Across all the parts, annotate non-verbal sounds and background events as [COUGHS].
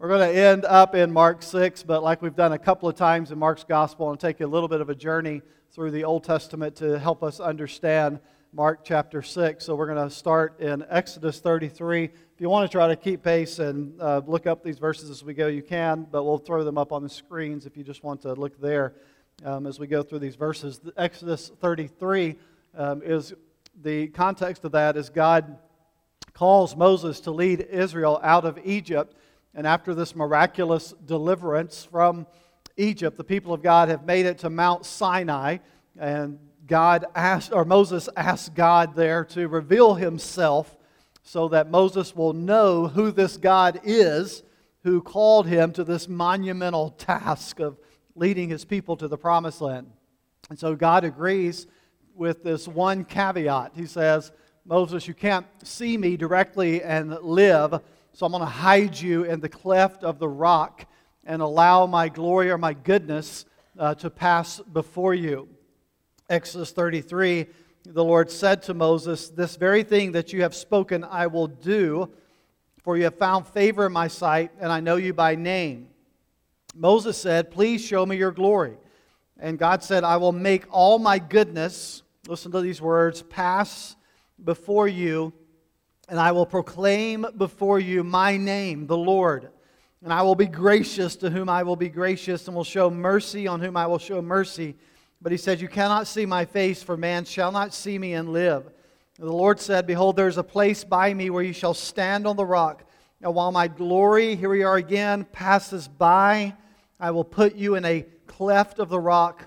We're going to end up in Mark 6, but like we've done a couple of times in Mark's Gospel, and take a little bit of a journey through the Old Testament to help us understand Mark chapter 6. So we're going to start in Exodus 33. If you want to try to keep pace and uh, look up these verses as we go, you can, but we'll throw them up on the screens if you just want to look there um, as we go through these verses. Exodus 33 um, is the context of that is God calls Moses to lead Israel out of Egypt. And after this miraculous deliverance from Egypt, the people of God have made it to Mount Sinai. And God asked, or Moses asked God there to reveal himself so that Moses will know who this God is who called him to this monumental task of leading his people to the promised land. And so God agrees with this one caveat. He says, Moses, you can't see me directly and live, so I'm going to hide you in the cleft of the rock and allow my glory or my goodness uh, to pass before you. Exodus 33, the Lord said to Moses, This very thing that you have spoken I will do, for you have found favor in my sight, and I know you by name. Moses said, Please show me your glory. And God said, I will make all my goodness, listen to these words, pass before you, and I will proclaim before you my name, the Lord. And I will be gracious to whom I will be gracious, and will show mercy on whom I will show mercy. But he said, You cannot see my face, for man shall not see me and live. And the Lord said, Behold, there is a place by me where you shall stand on the rock. And while my glory, here we are again, passes by, I will put you in a cleft of the rock.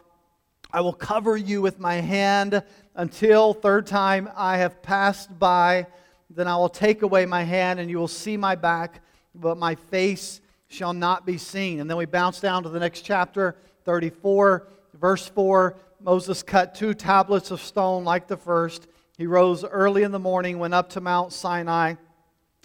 I will cover you with my hand until third time I have passed by. Then I will take away my hand, and you will see my back, but my face shall not be seen. And then we bounce down to the next chapter, 34, verse 4. Moses cut two tablets of stone like the first. He rose early in the morning, went up to Mount Sinai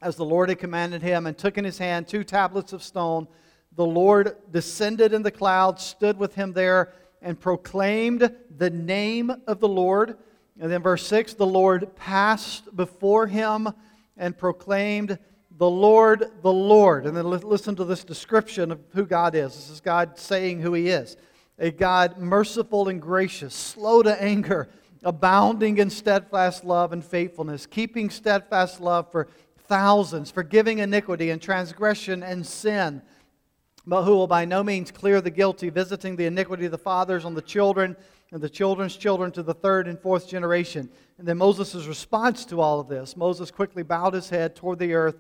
as the Lord had commanded him, and took in his hand two tablets of stone. The Lord descended in the cloud, stood with him there and proclaimed the name of the Lord. And then verse 6 the Lord passed before him and proclaimed, The Lord, the Lord. And then listen to this description of who God is. This is God saying who he is a God merciful and gracious, slow to anger, abounding in steadfast love and faithfulness, keeping steadfast love for thousands, forgiving iniquity and transgression and sin but who will by no means clear the guilty, visiting the iniquity of the fathers on the children and the children's children to the third and fourth generation. And then Moses' response to all of this Moses quickly bowed his head toward the earth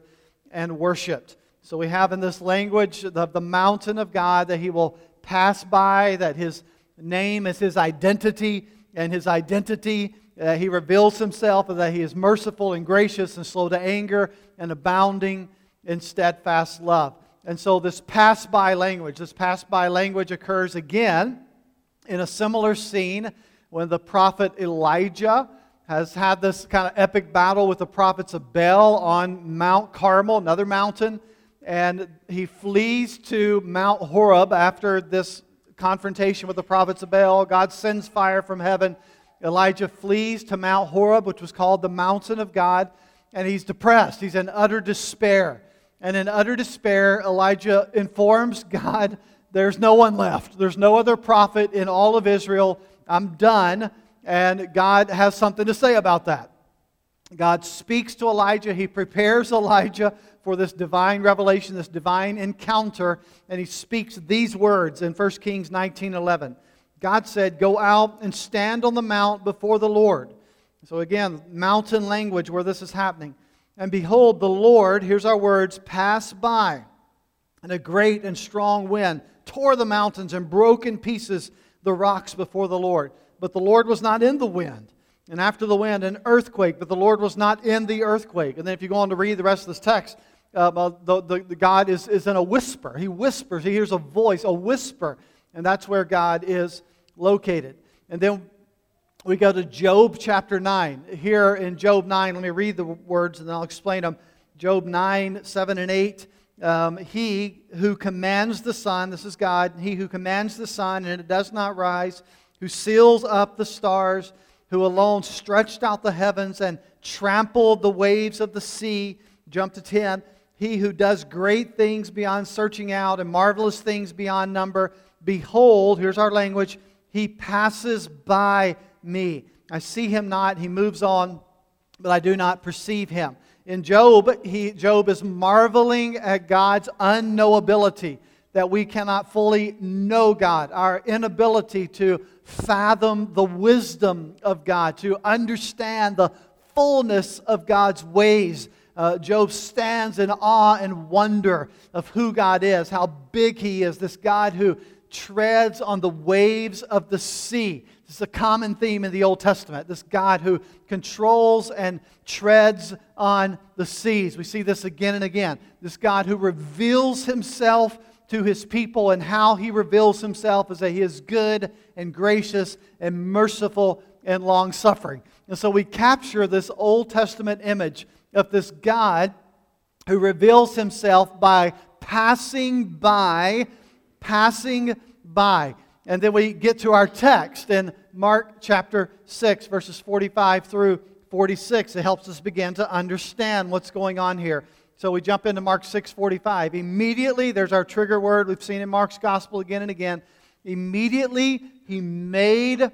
and worshiped. So we have in this language of the mountain of God that he will pass by, that his name is his identity, and his identity, uh, he reveals himself, and that he is merciful and gracious and slow to anger and abounding in steadfast love. And so this pass by language, this pass by language occurs again in a similar scene when the prophet Elijah has had this kind of epic battle with the prophets of Baal on Mount Carmel, another mountain, and he flees to Mount Horeb after this confrontation with the prophets of Baal. God sends fire from heaven. Elijah flees to Mount Horeb, which was called the mountain of God, and he's depressed. He's in utter despair. And in utter despair, Elijah informs [LAUGHS] God, There's no one left. There's no other prophet in all of Israel. I'm done. And God has something to say about that. God speaks to Elijah. He prepares Elijah for this divine revelation, this divine encounter, and he speaks these words in 1 Kings 19:11. God said, "Go out and stand on the mount before the Lord." So again, mountain language where this is happening. And behold, the Lord, here's our words, pass by, and a great and strong wind tore the mountains and broke in pieces the rocks before the Lord. But the Lord was not in the wind. And after the wind, an earthquake, but the Lord was not in the earthquake. And then if you go on to read the rest of this text, uh, the, the, the God is, is in a whisper. He whispers, he hears a voice, a whisper. And that's where God is located. And then we go to Job chapter 9. Here in Job 9, let me read the words and then I'll explain them. Job 9, 7, and 8. Um, he who commands the sun, this is God, he who commands the sun and it does not rise, who seals up the stars, who alone stretched out the heavens and trampled the waves of the sea. Jump to 10. he who does great things beyond searching out and marvelous things beyond number. Behold, here's our language, he passes by me. I see him not, he moves on, but I do not perceive him. In Job, he, Job is marveling at God's unknowability, that we cannot fully know God, our inability to fathom the wisdom of God, to understand the fullness of God's ways. Uh, Job stands in awe and wonder of who God is, how big He is, this God who treads on the waves of the sea. This is a common theme in the Old Testament. This God who controls and treads on the seas. We see this again and again. This God who reveals himself to his people and how he reveals himself is that he is good and gracious and merciful and long suffering. And so we capture this Old Testament image of this God who reveals himself by passing by, passing by. And then we get to our text in Mark chapter 6, verses 45 through 46. It helps us begin to understand what's going on here. So we jump into Mark 6:45. Immediately, there's our trigger word we've seen in Mark's gospel again and again. Immediately he made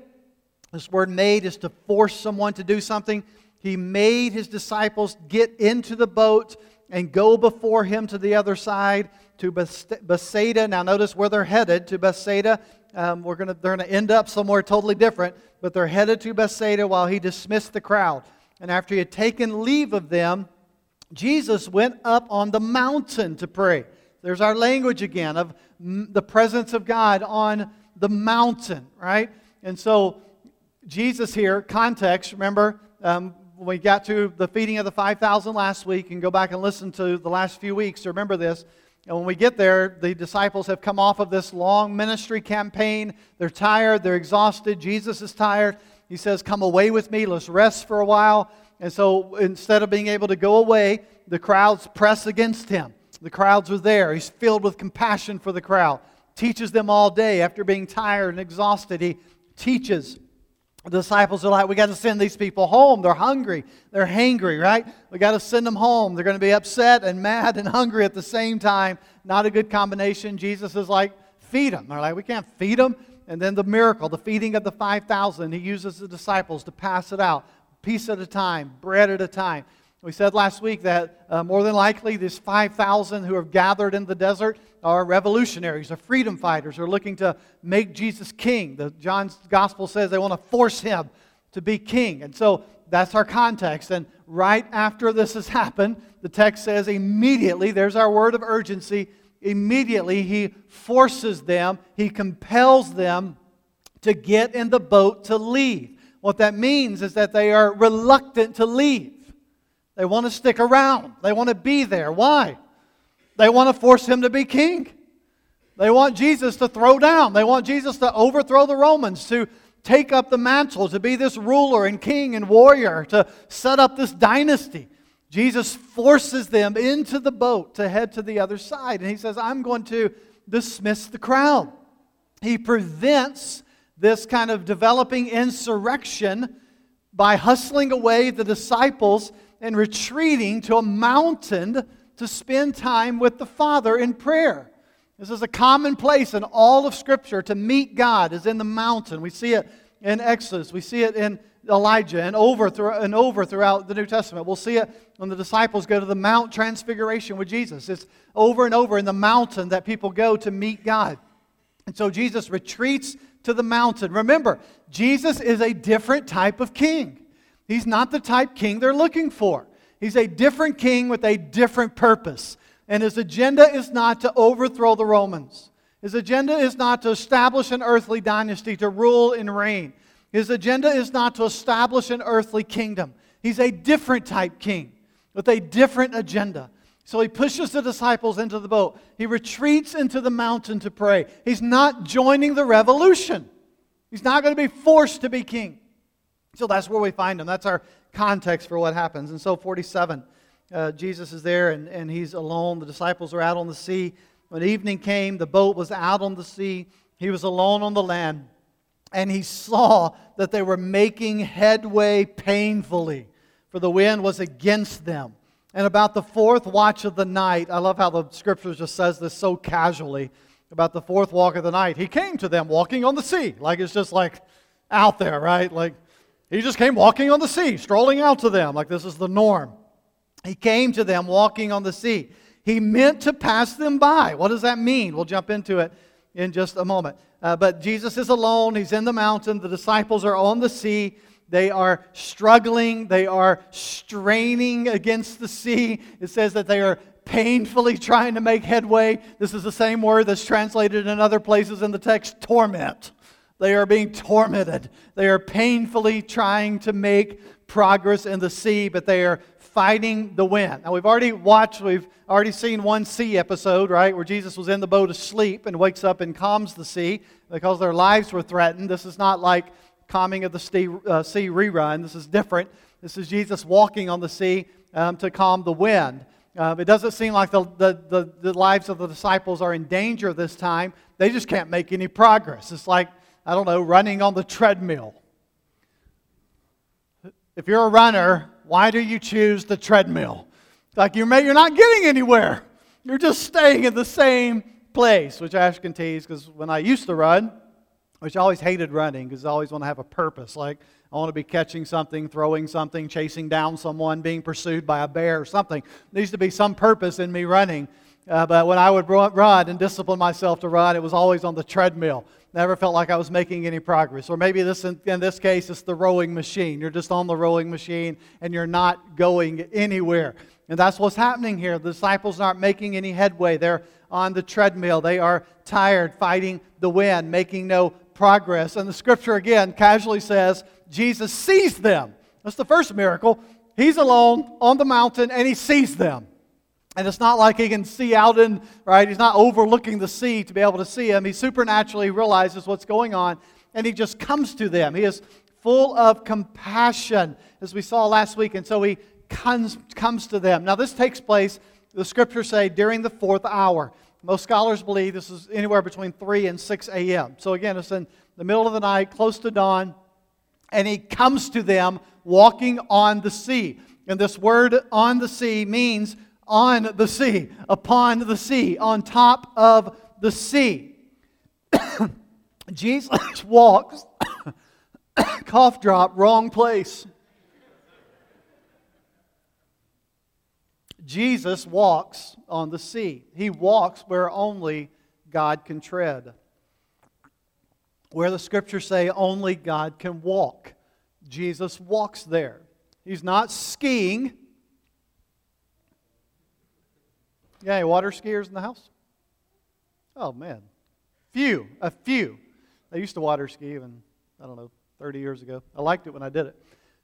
this word made is to force someone to do something. He made his disciples get into the boat and go before him to the other side to Bethsaida. Now, notice where they're headed to Bethsaida. Um, we're gonna, they're going to end up somewhere totally different, but they're headed to Bethsaida while he dismissed the crowd. And after he had taken leave of them, Jesus went up on the mountain to pray. There's our language again of the presence of God on the mountain, right? And so, Jesus here, context, remember, um, when we got to the feeding of the 5,000 last week, and go back and listen to the last few weeks remember this. And when we get there, the disciples have come off of this long ministry campaign. They're tired, they're exhausted. Jesus is tired. He says, Come away with me, let's rest for a while. And so instead of being able to go away, the crowds press against him. The crowds are there. He's filled with compassion for the crowd. Teaches them all day after being tired and exhausted. He teaches. The disciples are like, we got to send these people home. They're hungry. They're hangry, right? We got to send them home. They're going to be upset and mad and [LAUGHS] hungry at the same time. Not a good combination. Jesus is like, feed them. They're like, we can't feed them. And then the miracle, the feeding of the 5,000, he uses the disciples to pass it out piece at a time, bread at a time. We said last week that uh, more than likely these 5,000 who have gathered in the desert are revolutionaries, are freedom fighters, are looking to make Jesus king. The, John's gospel says they want to force him to be king. And so that's our context. And right after this has [LAUGHS] happened, the text says immediately, there's our word of urgency, immediately he forces them, he compels them to get in the boat to leave. What that means is that they are reluctant to leave. They want to stick around. They want to be there. Why? They want to force him to be king. They want Jesus to throw down. They want Jesus to overthrow the Romans, to take up the mantle, to be this ruler and king and warrior, to set up this dynasty. Jesus forces them into the boat to head to the other side. And he says, I'm going to dismiss the crowd. He prevents this kind of developing insurrection by hustling away the disciples and retreating to a mountain to spend time with the Father in prayer. This is a common place in all of Scripture to meet God is in the mountain. We see it in Exodus. We see it in Elijah and over, through, and over throughout the New Testament. We'll see it when the disciples go to the Mount Transfiguration with Jesus. It's over and over in the mountain that people go to meet God. And so Jesus retreats to the mountain. Remember, Jesus is a different type of king. He's not the type king they're looking for. He's a different king with a different purpose. And his agenda is not to overthrow the Romans. His agenda is not to establish an earthly dynasty, to rule and reign. His agenda is not to establish an earthly kingdom. He's a different type king with a different agenda. So he pushes the disciples into the boat. He retreats into the mountain to pray. He's not joining the revolution. He's not going to be forced to be king. So that's where we find him. That's our context for what happens. And so, 47, uh, Jesus is there and, and he's alone. The disciples are out on the sea. When evening came, the boat was out on the sea. He was alone on the land. And he saw that they were making headway painfully, for the wind was against them. And about the fourth watch of the night, I love how the scripture just says this so casually about the fourth walk of the night. He came to them walking on the sea. Like it's just like out there, right? Like he just came walking on the sea, strolling out to them, like this is the norm. He came to them walking on the sea. He meant to pass them by. What does that mean? We'll jump into it in just a moment. Uh, but Jesus is alone. He's in the mountain. The disciples are on the sea. They are struggling. They are straining against the sea. It says that they are painfully trying to make headway. This is the same word that's translated in other places in the text torment. They are being tormented. They are painfully trying to make progress in the sea, but they are fighting the wind. Now, we've already watched, we've already seen one sea episode, right, where Jesus was in the boat asleep and wakes up and calms the sea because their lives were threatened. This is not like calming of the sea, uh, sea rerun. This is different. This is Jesus walking on the sea um, to calm the wind. Uh, it doesn't seem like the, the, the, the, lives of the disciples are in danger this time. They just can't make any progress. It's like, I don't know, running on the treadmill. If you're a runner, why do you choose the treadmill? Like you're, you're not getting anywhere. You're just staying in the same place, which Ash can tease because when I used to run, which I always hated running because I always want to have a purpose. Like, I want to be catching something, throwing something, chasing down someone, being pursued by a bear or something. There needs to be some purpose in me running. Uh, but when I would run and discipline myself to run, it was always on the treadmill. Never felt like I was making any progress. Or maybe this, in, in this case, it's the rowing machine. You're just on the rowing machine and you're not going anywhere. And that's what's happening here. The disciples aren't making any headway. They're on the treadmill. They are tired, fighting the wind, making no progress. And the scripture again casually says Jesus sees them. That's the first miracle. He's alone on the mountain and he sees them. And it's not like he can see out in, right? He's not overlooking the sea to be able to see him. He supernaturally realizes what's going on and he just comes to them. He is full of compassion, as we saw last week. And so he comes, comes to them. Now, this takes place, the scriptures say, during the fourth hour. Most scholars believe this is anywhere between 3 and 6 a.m. So again, it's in the middle of the night, close to dawn, and he comes to them walking on the sea. And this word on the sea means on the sea, upon the sea, on top of the sea. [COUGHS] Jesus walks, [COUGHS] cough drop, wrong place. Jesus walks on the sea. He walks where only God can tread. Where the scriptures say only God can walk. Jesus walks there. He's not skiing. Yeah, any water skiers in the house? Oh, man. Few, a few. I used to water ski even, I don't know, 30 years ago. I liked it when I did it.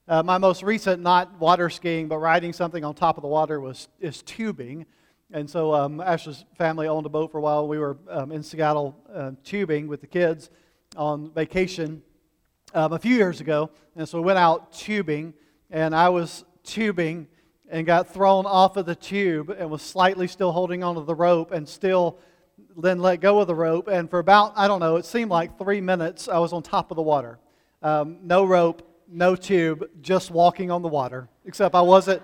Uh, my most recent, not water skiing, but riding something on top of the water, was is tubing. And so um, Ash's family owned a boat for a while. We were um, in Seattle uh, tubing with the kids on vacation um, a few years ago. And so we went out tubing, and I was tubing and got thrown off of the tube and was slightly still holding onto the rope and still then let go of the rope. And for about, I don't know, it seemed like three minutes, I was on top of the water. Um, no rope, no tube, just walking on the water, except I wasn't,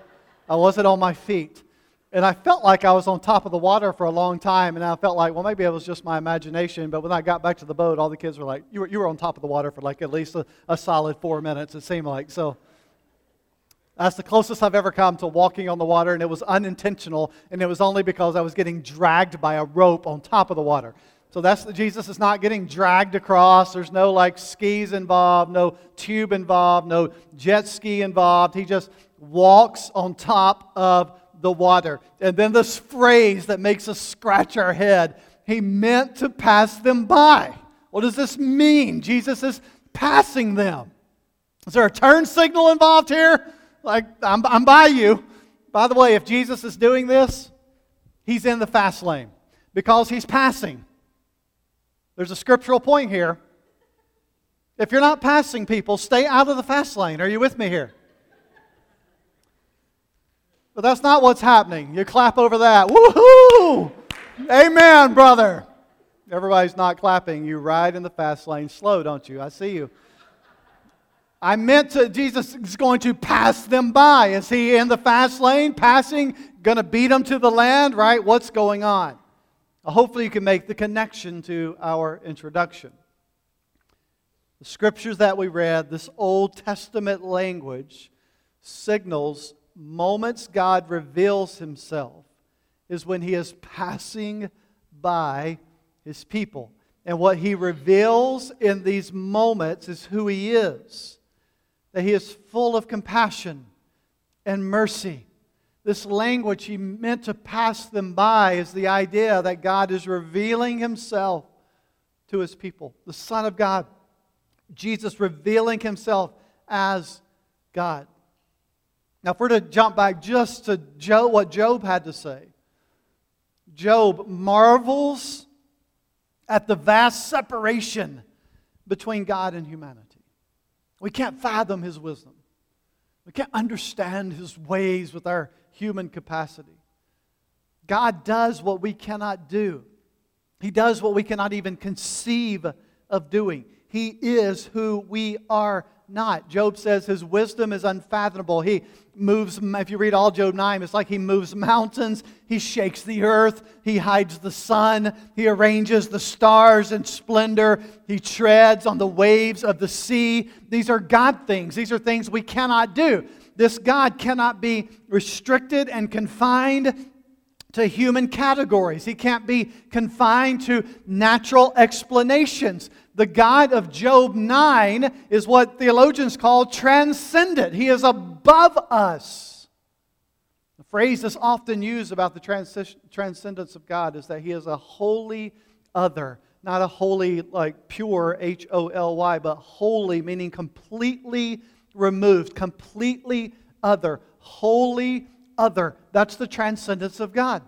I wasn't on my feet. And I felt like I was on top of the water for a long time, and I felt like, well, maybe it was just my imagination. But when I got back to the boat, all the kids were like, you were, you were on top of the water for like at least a, a solid four minutes, it seemed like. So that's the closest I've ever come to walking on the water, and it was unintentional, and it was only because I was getting dragged by a rope on top of the water. So that's Jesus is not getting dragged across. There's no like skis involved, no tube involved, no jet ski involved. He just walks on top of the water. And then this phrase that makes us scratch our head he meant to pass them by. What does this mean? Jesus is passing them. Is there a turn signal involved here? Like, I'm, I'm by you. By the way, if Jesus is doing this, he's in the fast lane because he's passing. There's a scriptural point here. If you're not passing people, stay out of the fast lane. Are you with me here? But that's not what's happening. You clap over that. Woohoo! Amen, brother. Everybody's not clapping. You ride in the fast lane slow, don't you? I see you. I meant to, Jesus is going to pass them by. Is he in the fast lane, passing, going to beat them to the land, right? What's going on? Hopefully, you can make the connection to our introduction. The scriptures that we read, this Old Testament language, signals moments God reveals himself is when he is passing by his people. And what he reveals in these moments is who he is that he is full of compassion and mercy. This language he meant to pass them by is the idea that God is revealing himself to his people. The Son of God, Jesus revealing himself as God. Now, if we're to jump back just to Job, what Job had to say, Job marvels at the vast separation between God and humanity. We can't fathom his wisdom. We can't understand his ways with our human capacity. God does what we cannot do. He does what we cannot even conceive of doing. He is who we are not. Job says his wisdom is unfathomable. He moves, if you read all Job 9, it's like he moves mountains, he shakes the earth, he hides the sun, he arranges the stars in splendor, he treads on the waves of the sea. These are God things, these are things we cannot do. This God cannot be restricted and confined to human categories. He can't be confined to natural explanations. The God of Job 9 is what theologians call transcendent. He is above us. The phrase that's often used about the transcendence of God is that He is a wholly other. Not a holy, like pure, H O L Y, but wholly, meaning completely removed, completely other. Wholly other. That's the transcendence of God.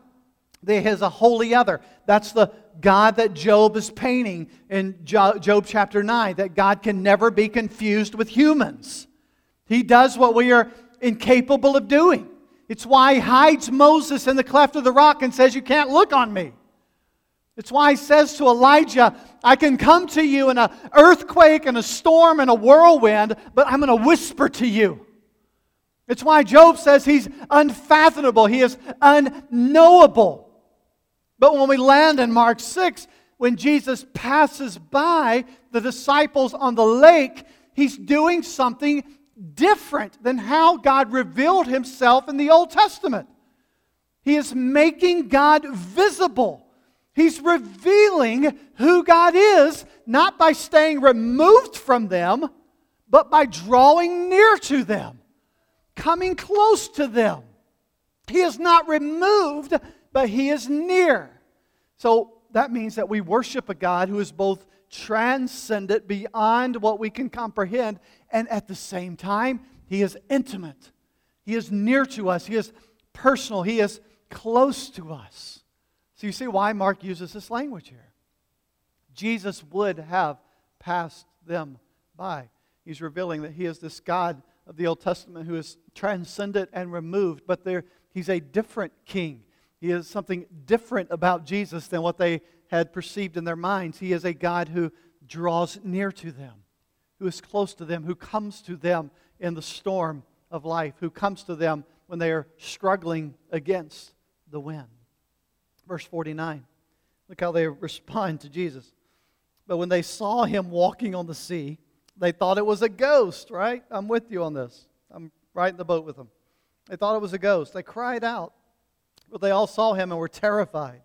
There is a wholly other. That's the God that Job is painting in Job chapter 9, that God can never be confused with humans. He does what we are incapable of doing. It's why he hides Moses in the cleft of the rock and says, You can't look on me. It's why he says to Elijah, I can come to you in an earthquake and a storm and a whirlwind, but I'm going to whisper to you. It's why Job says he's unfathomable, he is unknowable. But when we land in Mark 6, when Jesus passes by the disciples on the lake, he's doing something different than how God revealed himself in the Old Testament. He is making God visible. He's revealing who God is, not by staying removed from them, but by drawing near to them coming close to them. He is not removed, but He is near. So that means that we worship a God who is both transcendent beyond what we can comprehend, and at the same time, He is intimate. He is near to us. He is personal. He is close to us. So you see why Mark uses this language here. Jesus would have passed them by. He's revealing that He is this God of the Old Testament who is transcendent and removed, but there, he's a different king. He is something different about Jesus than what they had perceived in their minds. He is a God who draws near to them, who is close to them, who comes to them in the storm of life, who comes to them when they are struggling against the wind. Verse 49. Look how they respond to Jesus. But when they saw him walking on the sea, they thought it was a ghost, right? I'm with you on this. I'm right in the boat with them. They thought it was a ghost. They cried out, but they all saw him and were terrified.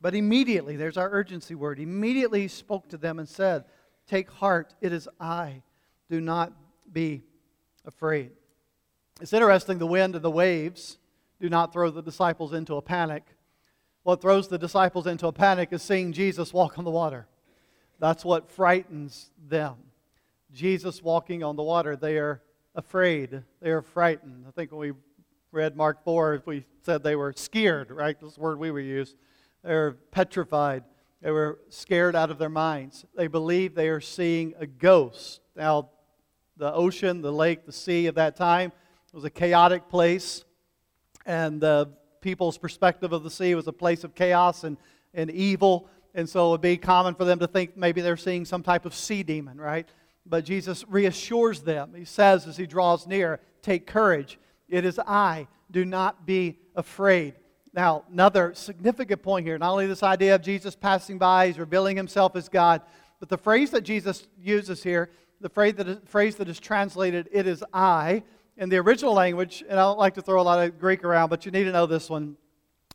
But immediately, there's our urgency word, immediately he spoke to them and said, Take heart, it is I. Do not be afraid. It's interesting, the wind and the waves do not throw the disciples into a panic. What throws the disciples into a panic is seeing Jesus walk on the water. That's what frightens them. Jesus walking on the water, they are afraid. They are frightened. I think when we read Mark 4, we said they were scared, right? The word we would use. They're petrified. They were scared out of their minds. They believe they are seeing a ghost. Now, the ocean, the lake, the sea of that time was a chaotic place, and the people's perspective of the sea was a place of chaos and, and evil. And so it would be common for them to think maybe they're seeing some type of sea demon, right? But Jesus reassures them. He says as he draws near, Take courage. It is I. Do not be afraid. Now, another significant point here not only this idea of Jesus passing by, he's revealing himself as God, but the phrase that Jesus uses here, the phrase that is, phrase that is translated, it is I, in the original language, and I don't like to throw a lot of Greek around, but you need to know this one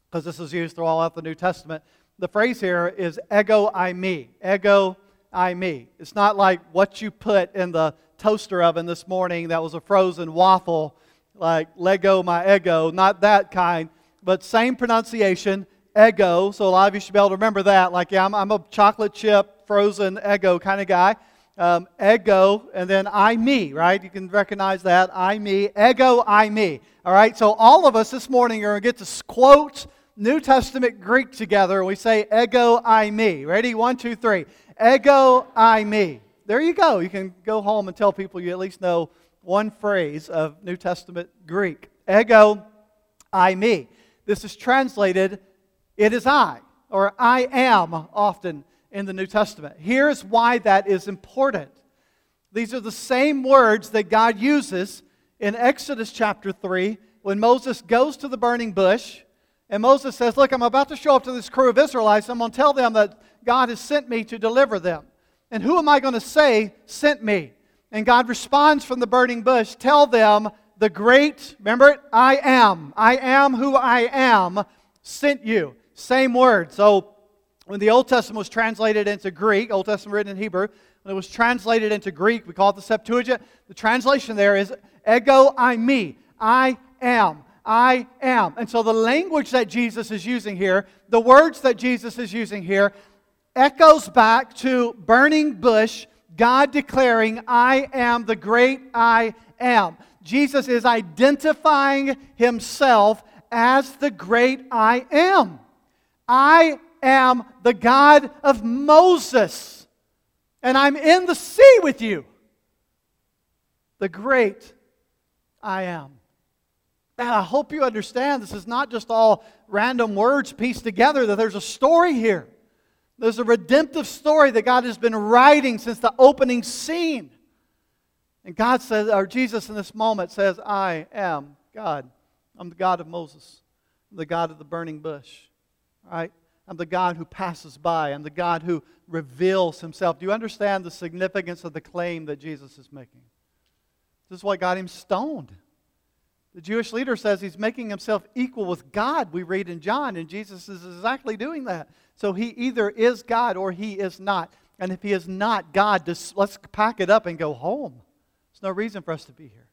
because this is used throughout the New Testament. The phrase here is ego I me. Ego I me. It's not like what you put in the toaster oven this morning that was a frozen waffle, like Lego my Eggo, not that kind but same pronunciation, ego. So a lot of you should be able to remember that. Like, yeah, I'm, I'm a chocolate chip, frozen Eggo kind of guy. Um, Eggo, and then I, me, right? You can recognize that. I, me. Ego, I, me. All right? So all of us this morning are going to get to quote New Testament Greek together. We say, Ego, I, me. Ready? One, two, three. Ego, I, me. There you go. You can go home and tell people you at least know one phrase of New Testament Greek. Ego, I, me. This is translated, it is I, or I am often in the New Testament. Here's why that is important. These are the same words that God uses in Exodus chapter 3 when Moses goes to the burning bush and Moses says, Look, I'm about to show up to this crew of Israelites. I'm going to tell them that God has sent me to deliver them. And who am I going to say sent me? And God responds from the burning bush, Tell them the great, remember it? I am. I am who I am sent you. Same word. So when the Old Testament was translated into Greek, Old Testament written in Hebrew, when it was translated into Greek, we call it the Septuagint. The translation there is ego I me. I am. I am. And so the language that Jesus is using here, the words that Jesus is using here, echoes back to burning bush, God declaring, I am the great I am. Jesus is identifying himself as the great I am. I am the God of Moses, and I'm in the sea with you. The great I am. And I hope you understand this is not just all random words pieced together, that there's a story here. There's a redemptive story that God has been writing since the opening scene. And God says, or Jesus in this moment says, I am God. I'm the God of Moses. I'm the God of the burning bush. Right? I'm the God who passes by. I'm the God who reveals himself. Do you understand the significance of the claim that Jesus is making? This is what got him stoned. The Jewish leader says he's making himself equal with God, we read in John, and Jesus is exactly doing that. So he either is God or he is not. And if he is not God, just, let's pack it up and go home. There's no reason for us to be here.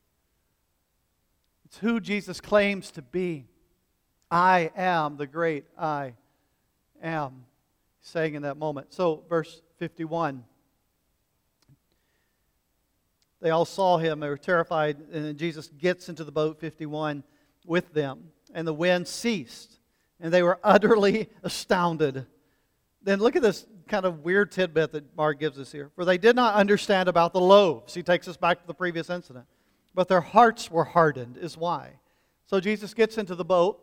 It's who Jesus claims to be. I am the great I am, saying in that moment. So, verse 51. They all saw him. They were terrified. And Jesus gets into the boat, 51, with them. And the wind ceased. And they were utterly [LAUGHS] astounded. Then look at this kind of weird tidbit that Mark gives us here. For they did not understand about the loaves. He takes us back to the previous incident. But their hearts were hardened, is why. So Jesus gets into the boat,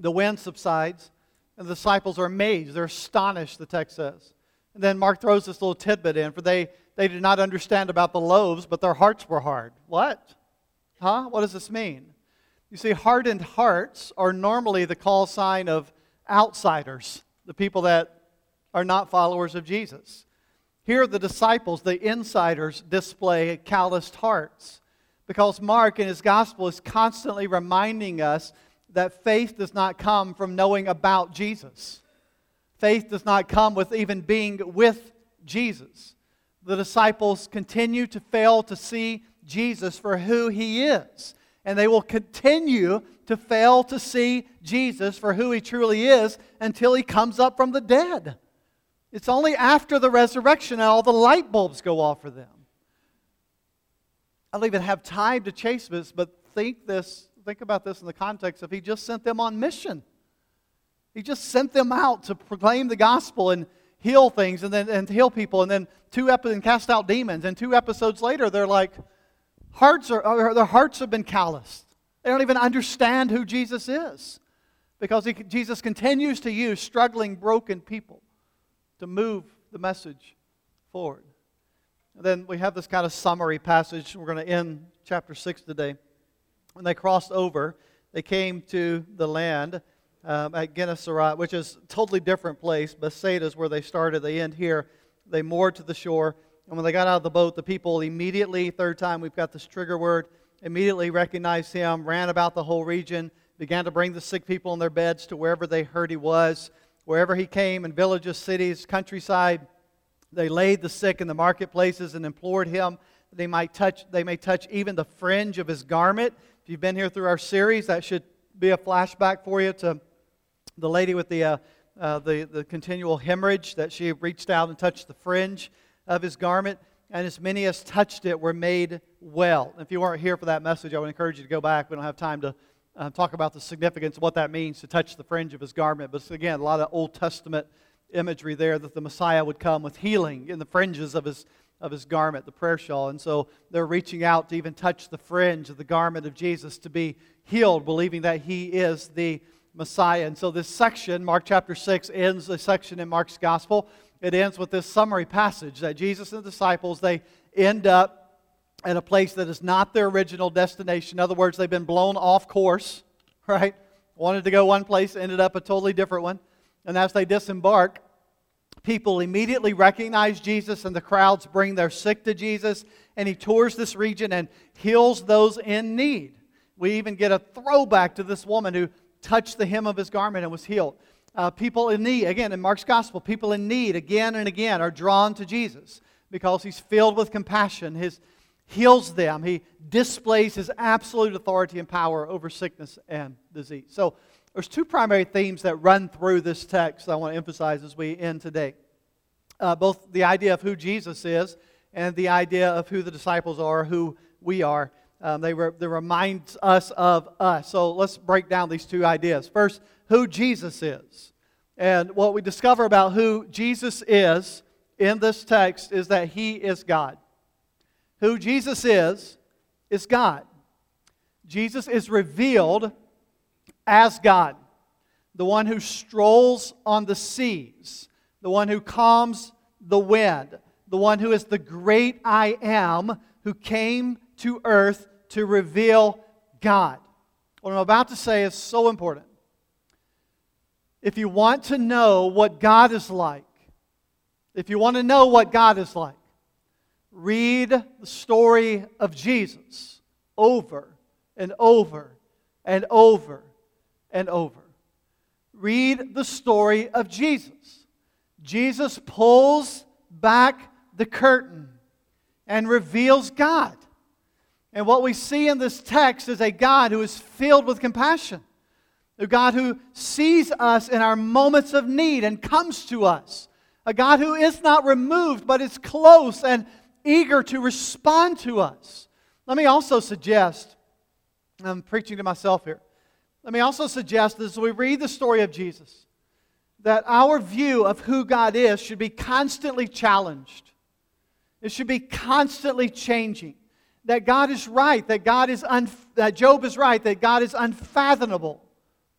the wind subsides, and the disciples are amazed. They're astonished, the text says. And then Mark throws this little tidbit in, for they, they did not understand about the loaves, but their hearts were hard. What? Huh? What does this mean? You see, hardened hearts are normally the call sign of outsiders, the people that are not followers of Jesus. Here, the disciples, the insiders, display calloused hearts because Mark in his gospel is constantly reminding us that faith does not come from knowing about Jesus. Faith does not come with even being with Jesus. The disciples continue to fail to see Jesus for who he is, and they will continue to fail to see Jesus for who he truly is until he comes up from the dead. It's only after the resurrection that all the light bulbs go off for them. I don't even have time to chase this, but think this, think about this in the context of he just sent them on mission. He just sent them out to proclaim the gospel and heal things and then and heal people and then two epi- and cast out demons and two episodes later they're like hearts are their hearts have been calloused. They don't even understand who Jesus is because he, Jesus continues to use struggling broken people to move the message forward. And then we have this kind of summary passage. We're going to end chapter 6 today. When they crossed over, they came to the land um, at Gennesaret, which is a totally different place. Bethsaida is where they started. They end here. They moored to the shore. And when they got out of the boat, the people immediately, third time we've got this trigger word, immediately recognized him, ran about the whole region, began to bring the sick people in their beds to wherever they heard he was. Wherever he came, in villages, cities, countryside, they laid the sick in the marketplaces and implored him that they might touch, they may touch even the fringe of his garment. If you've been here through our series, that should be a flashback for you to the lady with the, uh, uh, the, the continual hemorrhage that she reached out and touched the fringe of his garment, and as many as touched it were made well. If you weren't here for that message, I would encourage you to go back. We don't have time to uh, talk about the significance of what that means to touch the fringe of his garment, but again, a lot of Old Testament imagery there that the Messiah would come with healing in the fringes of his, of his garment, the prayer shawl. And so they're reaching out to even touch the fringe of the garment of Jesus to be healed, believing that he is the Messiah. And so this section, Mark chapter 6, ends a section in Mark's gospel. It ends with this summary passage that Jesus and the disciples, they end up at a place that is not their original destination. In other words, they've been blown off course, [LAUGHS] right? Wanted to go one place, ended up a totally different one. And as they disembark, people immediately recognize Jesus, and the crowds bring their sick to Jesus, and he tours this region and heals those in need. We even get a throwback to this woman who touched the hem of his garment and was healed. Uh, people in need, again, in Mark's gospel, people in need again and again are drawn to Jesus because he's filled with compassion. His heals them. He displays his absolute authority and power over sickness and disease. So there's two primary themes that run through this text I want to emphasize as we end today. Uh, both the idea of who Jesus is and the idea of who the disciples are, who we are. Um, they, re- they remind us of us. So let's break down these two ideas. First, who Jesus is. And what we discover about who Jesus is in this text is that he is God. Who Jesus is, is God. Jesus is revealed as God, the one who strolls on the seas, the one who calms the wind, the one who is the great I am who came to earth to reveal God. What I'm about to say is so important. If you want to know what God is like, if you want to know what God is like, read the story of Jesus over and over and over and over. Read the story of Jesus. Jesus pulls back the curtain and reveals God. And what we see in this text is a God who is filled with compassion, a God who sees us in our moments of need and comes to us, a God who is not removed but is close and eager to respond to us. Let me also suggest, I'm preaching to myself here, let me also suggest as we read the story of Jesus, that our view of who God is should be constantly challenged. It should be constantly changing that God is right, that God is un- that Job is right, that God is unfathomable.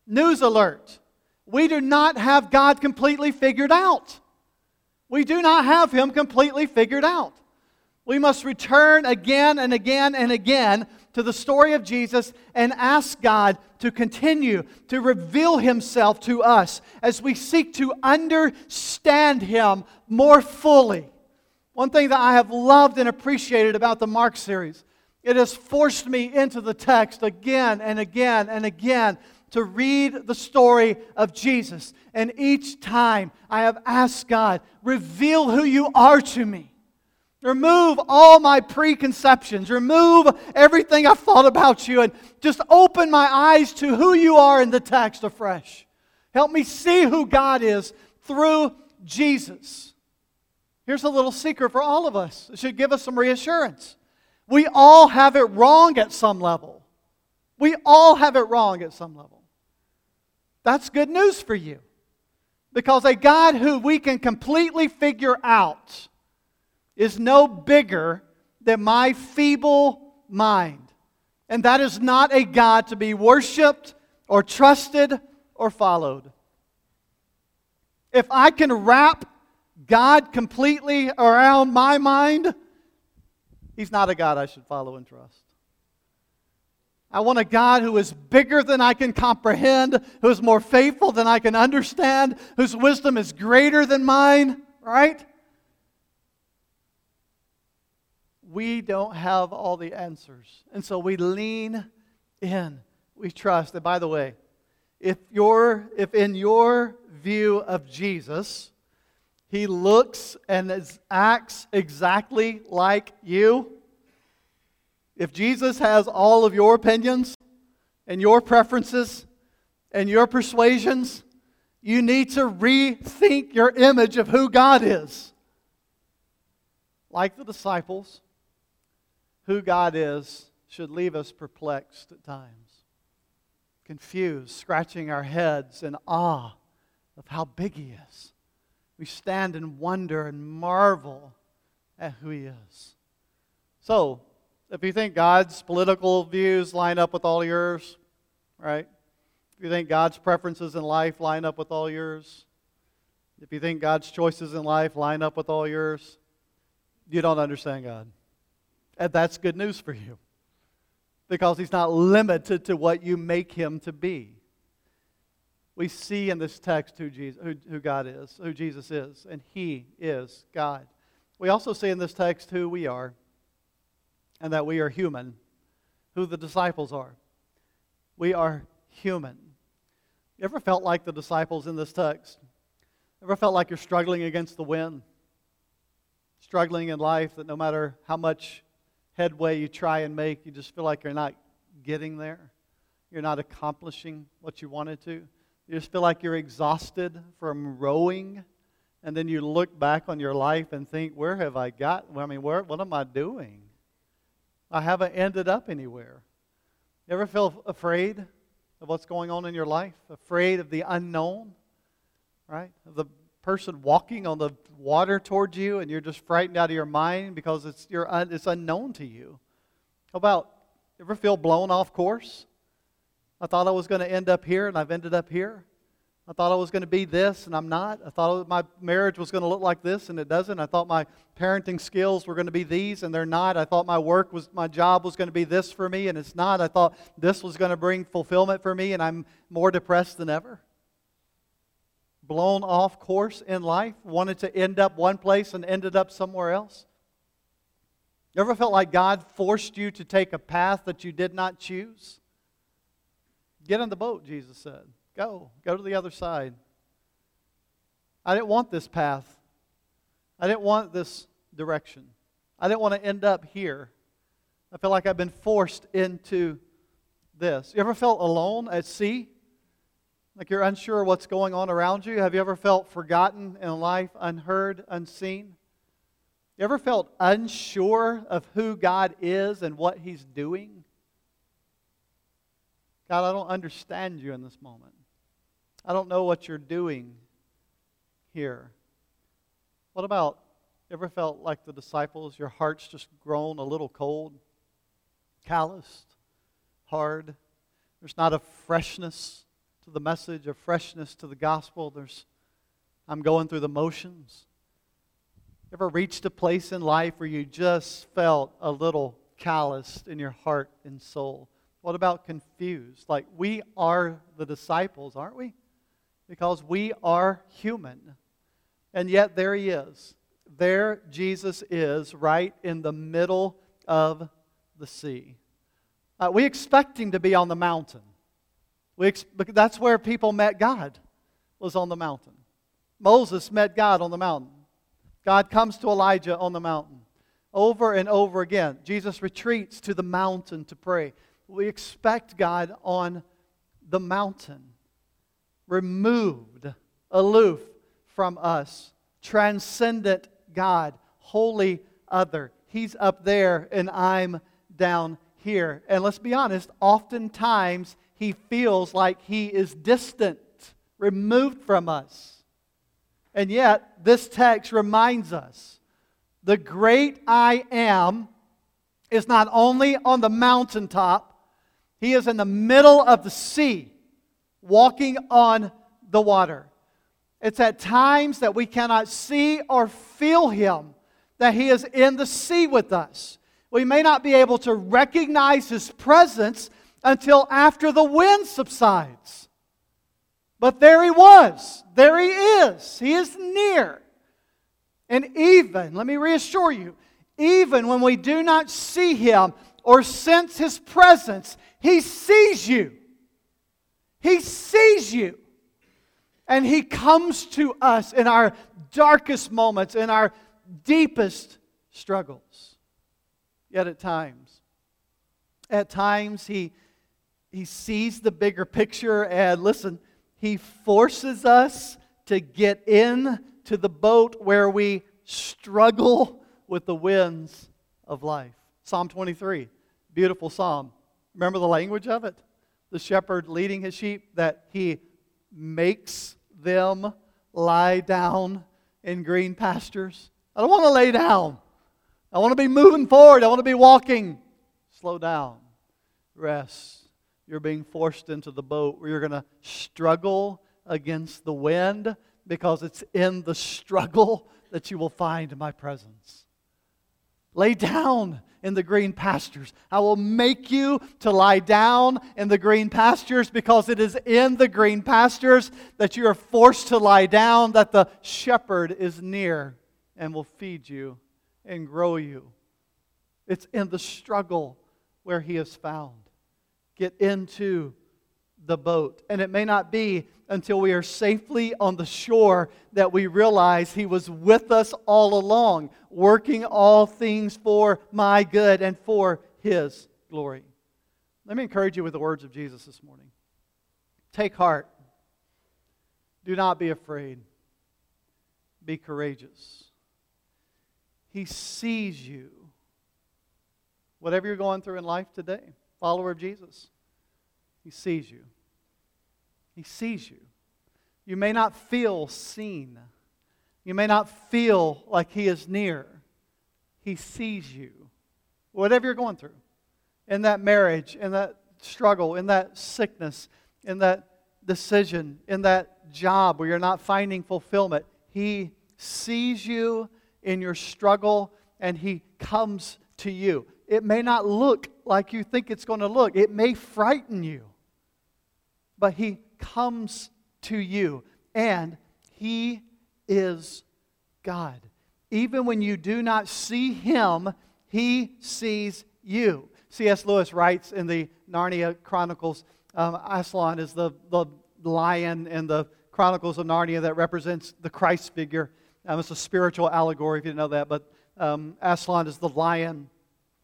News alert. We do not have God completely figured out. We do not have him completely figured out. We must return again and again and again to the story of Jesus and ask God to continue to reveal himself to us as we seek to understand him more fully. One thing that I have loved and appreciated about the Mark series, it has forced me into the text again and again and again to read the story of Jesus. And each time I have asked God, reveal who you are to me. Remove all my preconceptions. Remove everything I've thought about you and just open my eyes to who you are in the text afresh. Help me see who God is through Jesus. Here's a little secret for all of us. It should give us some reassurance. We all have it wrong at some level. We all have it wrong at some level. That's good news for you. Because a God who we can completely figure out is no bigger than my feeble mind. And that is not a God to be worshiped or trusted or followed. If I can wrap God completely around my mind, He's not a God I should follow and trust. I want a God who is bigger than I can comprehend, who is more faithful than I can understand, whose wisdom is greater than mine, right? We don't have all the answers. And so we lean in. We trust. And by the way, if you're if in your view of Jesus, he looks and acts exactly like you, if Jesus has all of your opinions and your preferences and your persuasions, you need to rethink your image of who God is. Like the disciples, who God is should leave us perplexed at times, confused, scratching our heads in awe of how big He is. We stand in wonder and marvel at who He is. So, if you think God's political views line up with all yours, right? If you think God's preferences in life line up with all yours, if you think God's choices in life line up with all yours, you don't understand God. And that's good news for you because He's not limited to what you make Him to be. We see in this text who, Jesus, who, who God is, who Jesus is, and He is God. We also see in this text who we are and that we are human, who the disciples are. We are human. You ever felt like the disciples in this text? Ever felt like you're struggling against the wind? Struggling in life that no matter how much headway you try and make, you just feel like you're not getting there. You're not accomplishing what you wanted to. You just feel like you're exhausted from rowing. And then you look back on your life and think, where have I got? I mean, where, what am I doing? I haven't ended up anywhere. You ever feel afraid of what's going on in your life? Afraid of the unknown? Right? Of the person walking on the water towards you and you're just frightened out of your mind because it's, you're un, it's unknown to you. How about, ever feel blown off course? I thought I was going to end up here and I've ended up here. I thought I was going to be this, and I'm not. I thought my marriage was going to look like this, and it doesn't. I thought my parenting skills were going to be these, and they're not. I thought my work was, my job was going to be this for me, and it's not. I thought this was going to bring fulfillment for me, and I'm more depressed than ever. Blown off course in life, wanted to end up one place and ended up somewhere else. Ever felt like God forced you to take a path that you did not choose? Get in the boat, Jesus said. Go. Go to the other side. I didn't want this path. I didn't want this direction. I didn't want to end up here. I feel like I've been forced into this. You ever felt alone at sea? Like you're unsure what's going on around you? Have you ever felt forgotten in life, unheard, unseen? You ever felt unsure of who God is and what He's doing? God, I don't understand you in this moment. I don't know what you're doing here. What about, ever felt like the disciples, your heart's just grown a little cold, calloused, hard? There's not a freshness to the message, a freshness to the gospel. There's, I'm going through the motions. Ever reached a place in life where you just felt a little calloused in your heart and soul? What about confused? Like we are the disciples, aren't we? because we are human. And yet, there he is. There Jesus is, right in the middle of the sea. Uh, we expect him to be on the mountain. We that's where people met God, was on the mountain. Moses met God on the mountain. God comes to Elijah on the mountain. Over and over again, Jesus retreats to the mountain to pray. We expect God on the mountain removed, aloof from us, transcendent God, wholly other. He's up there and I'm down here. And let's be honest, oftentimes he feels like he is distant, removed from us. And yet, this text reminds us the great I am is not only on the mountaintop, he is in the middle of the sea walking on the water. It's at times that we cannot see or feel Him, that He is in the sea with us. We may not be able to recognize His presence until after the wind subsides. But there He was. There He is. He is near. And even, let me reassure you, even when we do not see Him or sense His presence, He sees you. He sees you. And He comes to us in our darkest moments, in our deepest struggles. Yet at times, at times, He, he sees the bigger picture and listen, He forces us to get in to the boat where we struggle with the winds of life. Psalm 23, beautiful psalm. Remember the language of it? The shepherd leading his sheep, that he makes them lie down in green pastures. I don't want to lay down. I want to be moving forward. I want to be walking. Slow down. Rest. You're being forced into the boat where you're going to struggle against the wind because it's in the struggle that you will find my presence. Lay down in the green pastures. I will make you to lie down in the green pastures because it is in the green pastures that you are forced to lie down, that the shepherd is near and will feed you and grow you. It's in the struggle where he is found. Get into the boat. And it may not be until we are safely on the shore that we realize He was with us all along, working all things for my good and for His glory. Let me encourage you with the words of Jesus this morning. Take heart. Do not be afraid. Be courageous. He sees you. Whatever you're going through in life today, follower of Jesus, He sees you. He sees you. You may not feel seen. You may not feel like He is near. He sees you. Whatever you're going through, in that marriage, in that struggle, in that sickness, in that decision, in that job where you're not finding fulfillment, He sees you in your struggle and He comes to you. It may not look like you think it's going to look, it may frighten you, but He comes to you, and He is God. Even when you do not see Him, He sees you. C.S. Lewis writes in the Narnia Chronicles um, Aslan is the, the lion in the Chronicles of Narnia that represents the Christ figure. Um, it's a spiritual allegory, if you know that, but um, Aslan is the lion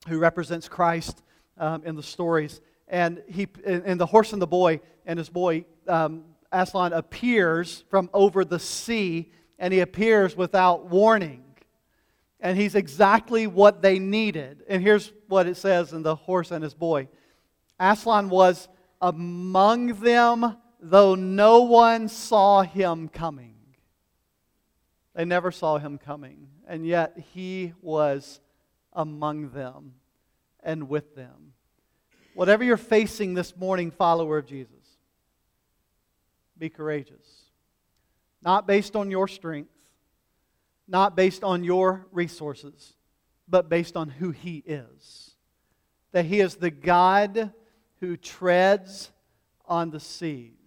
who represents Christ um, in the stories. And, he, and the horse and the boy and his boy um, Aslan appears from over the sea, and he appears without warning. And he's exactly what they needed. And here's what it says in The Horse and His Boy Aslan was among them, though no one saw him coming. They never saw him coming, and yet he was among them and with them. Whatever you're facing this morning, follower of Jesus, be courageous. Not based on your strength, not based on your resources, but based on who He is. That He is the God who treads on the seas.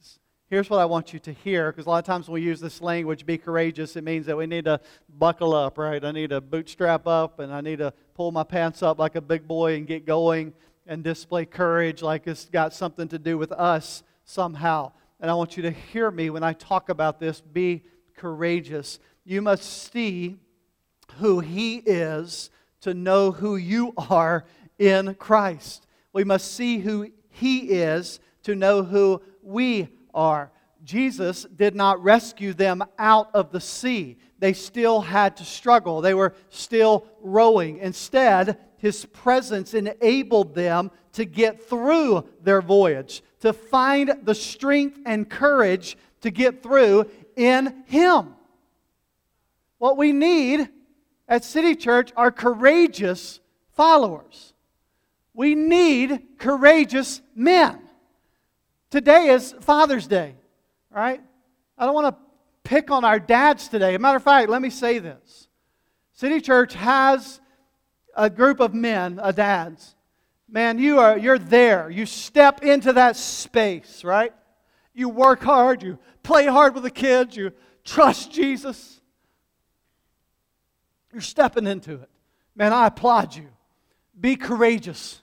Here's what I want you to hear, because a lot of times when we use this language, be courageous, it means that we need to buckle up, right? I need to bootstrap up and I need to pull my pants up like a big boy and get going and display courage like it's got something to do with us somehow and I want you to hear me when I talk about this. Be courageous. You must see who He is to know who you are in Christ. We must see who He is to know who we are. Jesus did not rescue them out of the sea. They still had to struggle. They were still rowing. Instead, his presence enabled them to get through their voyage, to find the strength and courage to get through in Him. What we need at City Church are courageous followers. We need courageous men. Today is Father's Day, right? I don't want to pick on our dads today. As a matter of fact, let me say this City Church has a group of men, a dads, man, you are you're there. You step into that space, right? You work hard, you play hard with the kids, you trust Jesus. You're stepping into it. Man, I applaud you. Be courageous.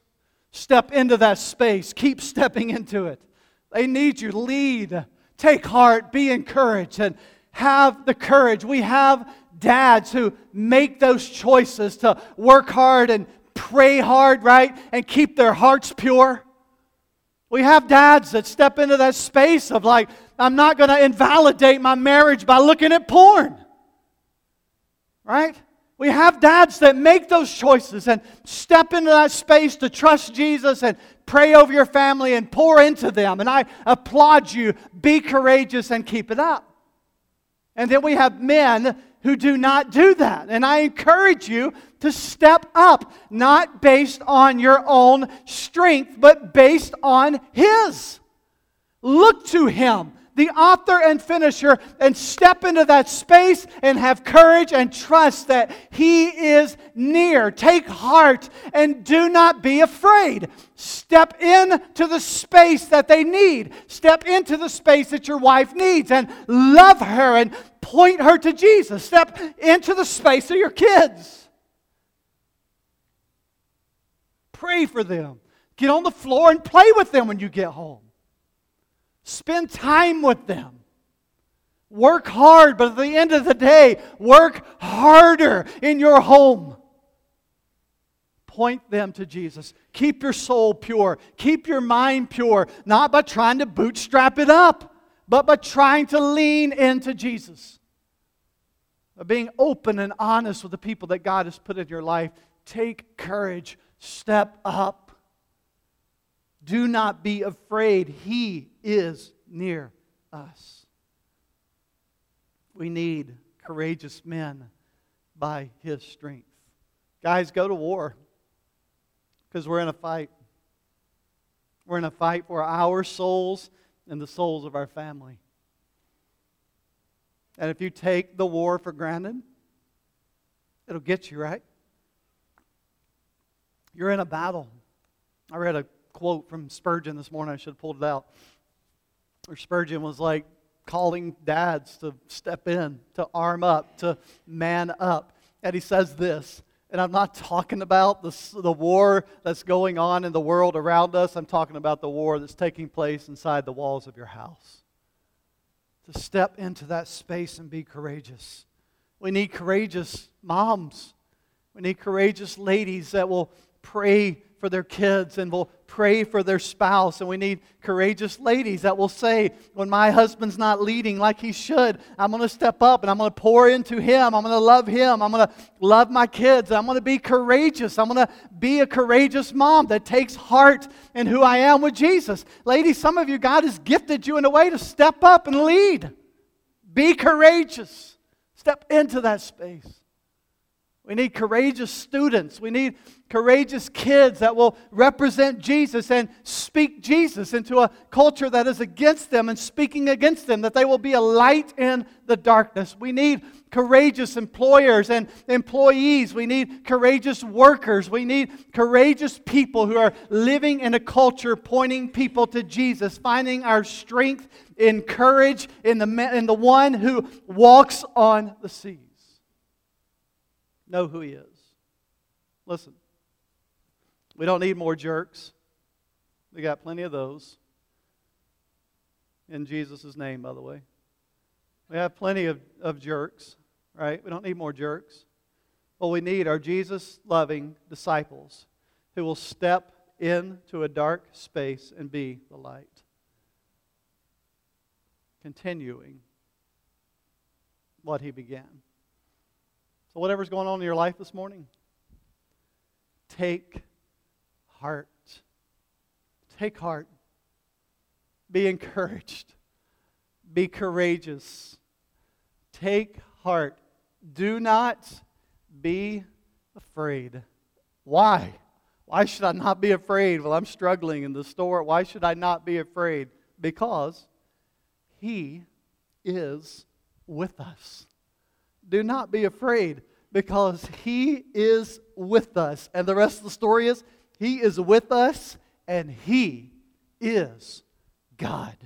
Step into that space. Keep stepping into it. They need you. To lead. Take heart. Be encouraged. And have the courage. We have dads who make those choices to work hard and pray hard, right? And keep their hearts pure. We have dads that step into that space of like, I'm not going to invalidate my marriage by looking at porn. Right? We have dads that make those choices and step into that space to trust Jesus and pray over your family and pour into them. And I applaud you. Be courageous and keep it up. And then we have men who do not do that. And I encourage you to step up, not based on your own strength, but based on His. Look to Him the author and finisher, and step into that space and have courage and trust that He is near. Take heart and do not be afraid. Step into the space that they need. Step into the space that your wife needs and love her and point her to Jesus. Step into the space of your kids. Pray for them. Get on the floor and play with them when you get home. Spend time with them. Work hard, but at the end of the day, work harder in your home. Point them to Jesus. Keep your soul pure. Keep your mind pure, not by trying to bootstrap it up, but by trying to lean into Jesus. By being open and honest with the people that God has put in your life. Take courage. Step up. Do not be afraid. He is near us. We need courageous men by his strength. Guys, go to war because we're in a fight. We're in a fight for our souls and the souls of our family. And if you take the war for granted, it'll get you, right? You're in a battle. I read a quote from Spurgeon this morning. I should have pulled it out. Or Spurgeon was like calling dads to step in, to arm up, to man up. And he says this, and I'm not talking about the, the war that's going on in the world around us. I'm talking about the war that's taking place inside the walls of your house. To step into that space and be courageous. We need courageous moms. We need courageous ladies that will pray for their kids and will pray for their spouse. And we need courageous ladies that will say, when my husband's not leading like he should, I'm going to step up and I'm going to pour into him. I'm going to love him. I'm going to love my kids. I'm going to be courageous. I'm going to be a courageous mom that takes heart in who I am with Jesus. Ladies, some of you, God has gifted you in a way to step up and lead. Be courageous. Step into that space. We need courageous students. We need courageous kids that will represent Jesus and speak Jesus into a culture that is against them and speaking against them, that they will be a light in the darkness. We need courageous employers and employees. We need courageous workers. We need courageous people who are living in a culture pointing people to Jesus, finding our strength in courage in the, in the one who walks on the seas know who He is. Listen, we don't need more jerks. We got plenty of those. In Jesus' name, by the way. We have plenty of, of jerks, right? We don't need more jerks. What we need are Jesus loving disciples who will step into a dark space and be the light. Continuing what he began. So, whatever's going on in your life this morning, take heart. Take heart. Be encouraged. Be courageous. Take heart. Do not be afraid. Why? Why should I not be afraid? Well, I'm struggling in the store. Why should I not be afraid? Because He is with us. Do not be afraid. because He is with us. And the rest of the story is He is with us and He is God.